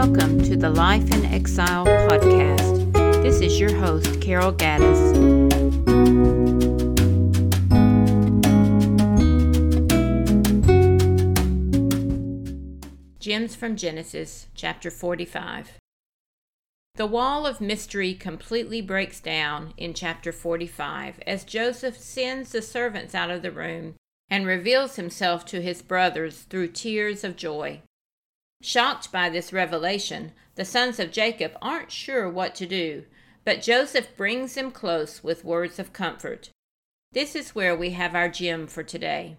Life in Exile podcast. This is your host, Carol Gaddis. Gems from Genesis, chapter 45. The wall of mystery completely breaks down in chapter 45 as Joseph sends the servants out of the room and reveals himself to his brothers through tears of joy. Shocked by this revelation, the sons of Jacob aren't sure what to do, but Joseph brings them close with words of comfort. This is where we have our gem for today.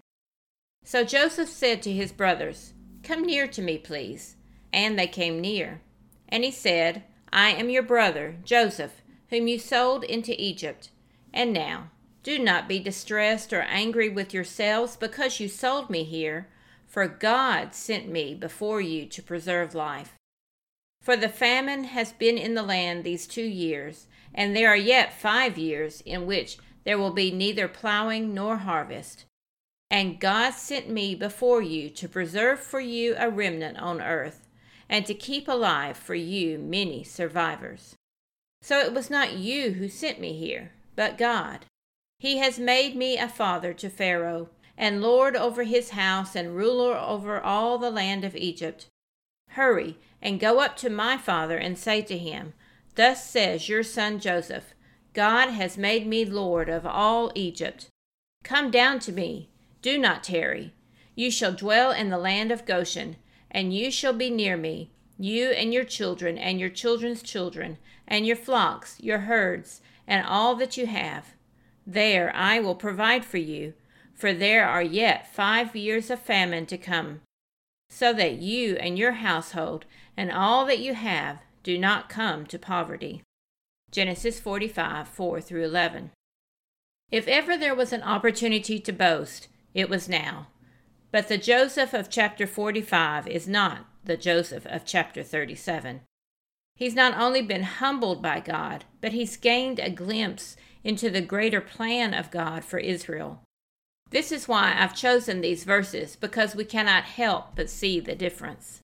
So Joseph said to his brothers, Come near to me, please. And they came near. And he said, I am your brother, Joseph, whom you sold into Egypt. And now, do not be distressed or angry with yourselves because you sold me here, for God sent me before you to preserve life. For the famine has been in the land these two years, and there are yet five years in which there will be neither plowing nor harvest. And God sent me before you to preserve for you a remnant on earth, and to keep alive for you many survivors. So it was not you who sent me here, but God. He has made me a father to Pharaoh, and lord over his house, and ruler over all the land of Egypt. Hurry and go up to my father and say to him, Thus says your son Joseph, God has made me lord of all Egypt. Come down to me, do not tarry. You shall dwell in the land of Goshen, and you shall be near me, you and your children, and your children's children, and your flocks, your herds, and all that you have there I will provide for you, for there are yet five years of famine to come, so that you and your household and all that you have do not come to poverty. Genesis 45 4 through 11. If ever there was an opportunity to boast, it was now. But the Joseph of chapter 45 is not the Joseph of chapter 37. He's not only been humbled by God, but he's gained a glimpse into the greater plan of God for Israel. This is why I've chosen these verses, because we cannot help but see the difference.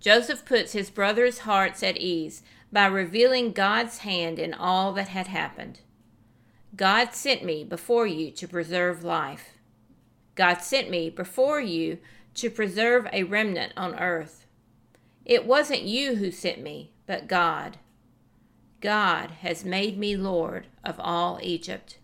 Joseph puts his brothers' hearts at ease by revealing God's hand in all that had happened. God sent me before you to preserve life. God sent me before you to preserve a remnant on earth. It wasn't you who sent me, but God. God has made me Lord of all Egypt.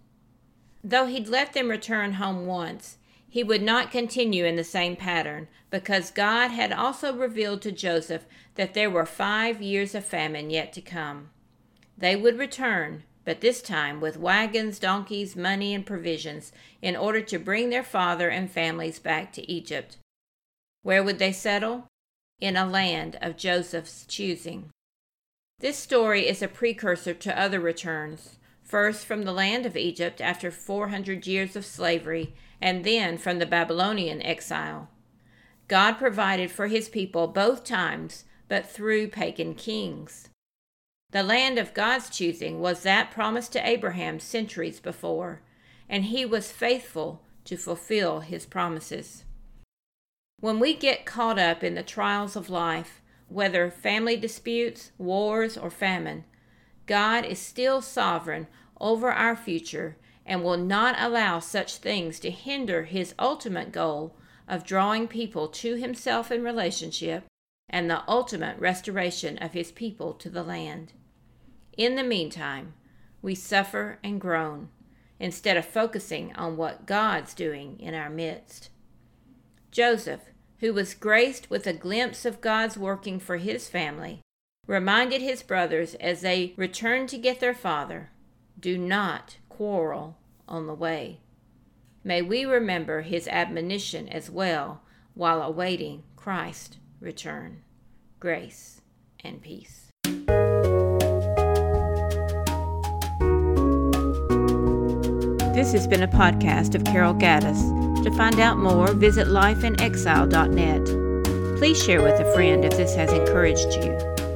Though he'd let them return home once, he would not continue in the same pattern, because God had also revealed to Joseph that there were five years of famine yet to come. They would return, but this time with wagons, donkeys, money, and provisions, in order to bring their father and families back to Egypt. Where would they settle? In a land of Joseph's choosing. This story is a precursor to other returns, first from the land of Egypt after 400 years of slavery, and then from the Babylonian exile. God provided for his people both times, but through pagan kings. The land of God's choosing was that promised to Abraham centuries before, and he was faithful to fulfill his promises. When we get caught up in the trials of life, whether family disputes, wars, or famine, God is still sovereign over our future and will not allow such things to hinder his ultimate goal of drawing people to himself in relationship and the ultimate restoration of his people to the land. In the meantime, we suffer and groan instead of focusing on what God's doing in our midst. Joseph, who was graced with a glimpse of God's working for his family, reminded his brothers as they returned to get their father do not quarrel on the way. May we remember his admonition as well while awaiting Christ's return. Grace and peace. This has been a podcast of Carol Gaddis. To find out more, visit lifeinexile.net. Please share with a friend if this has encouraged you.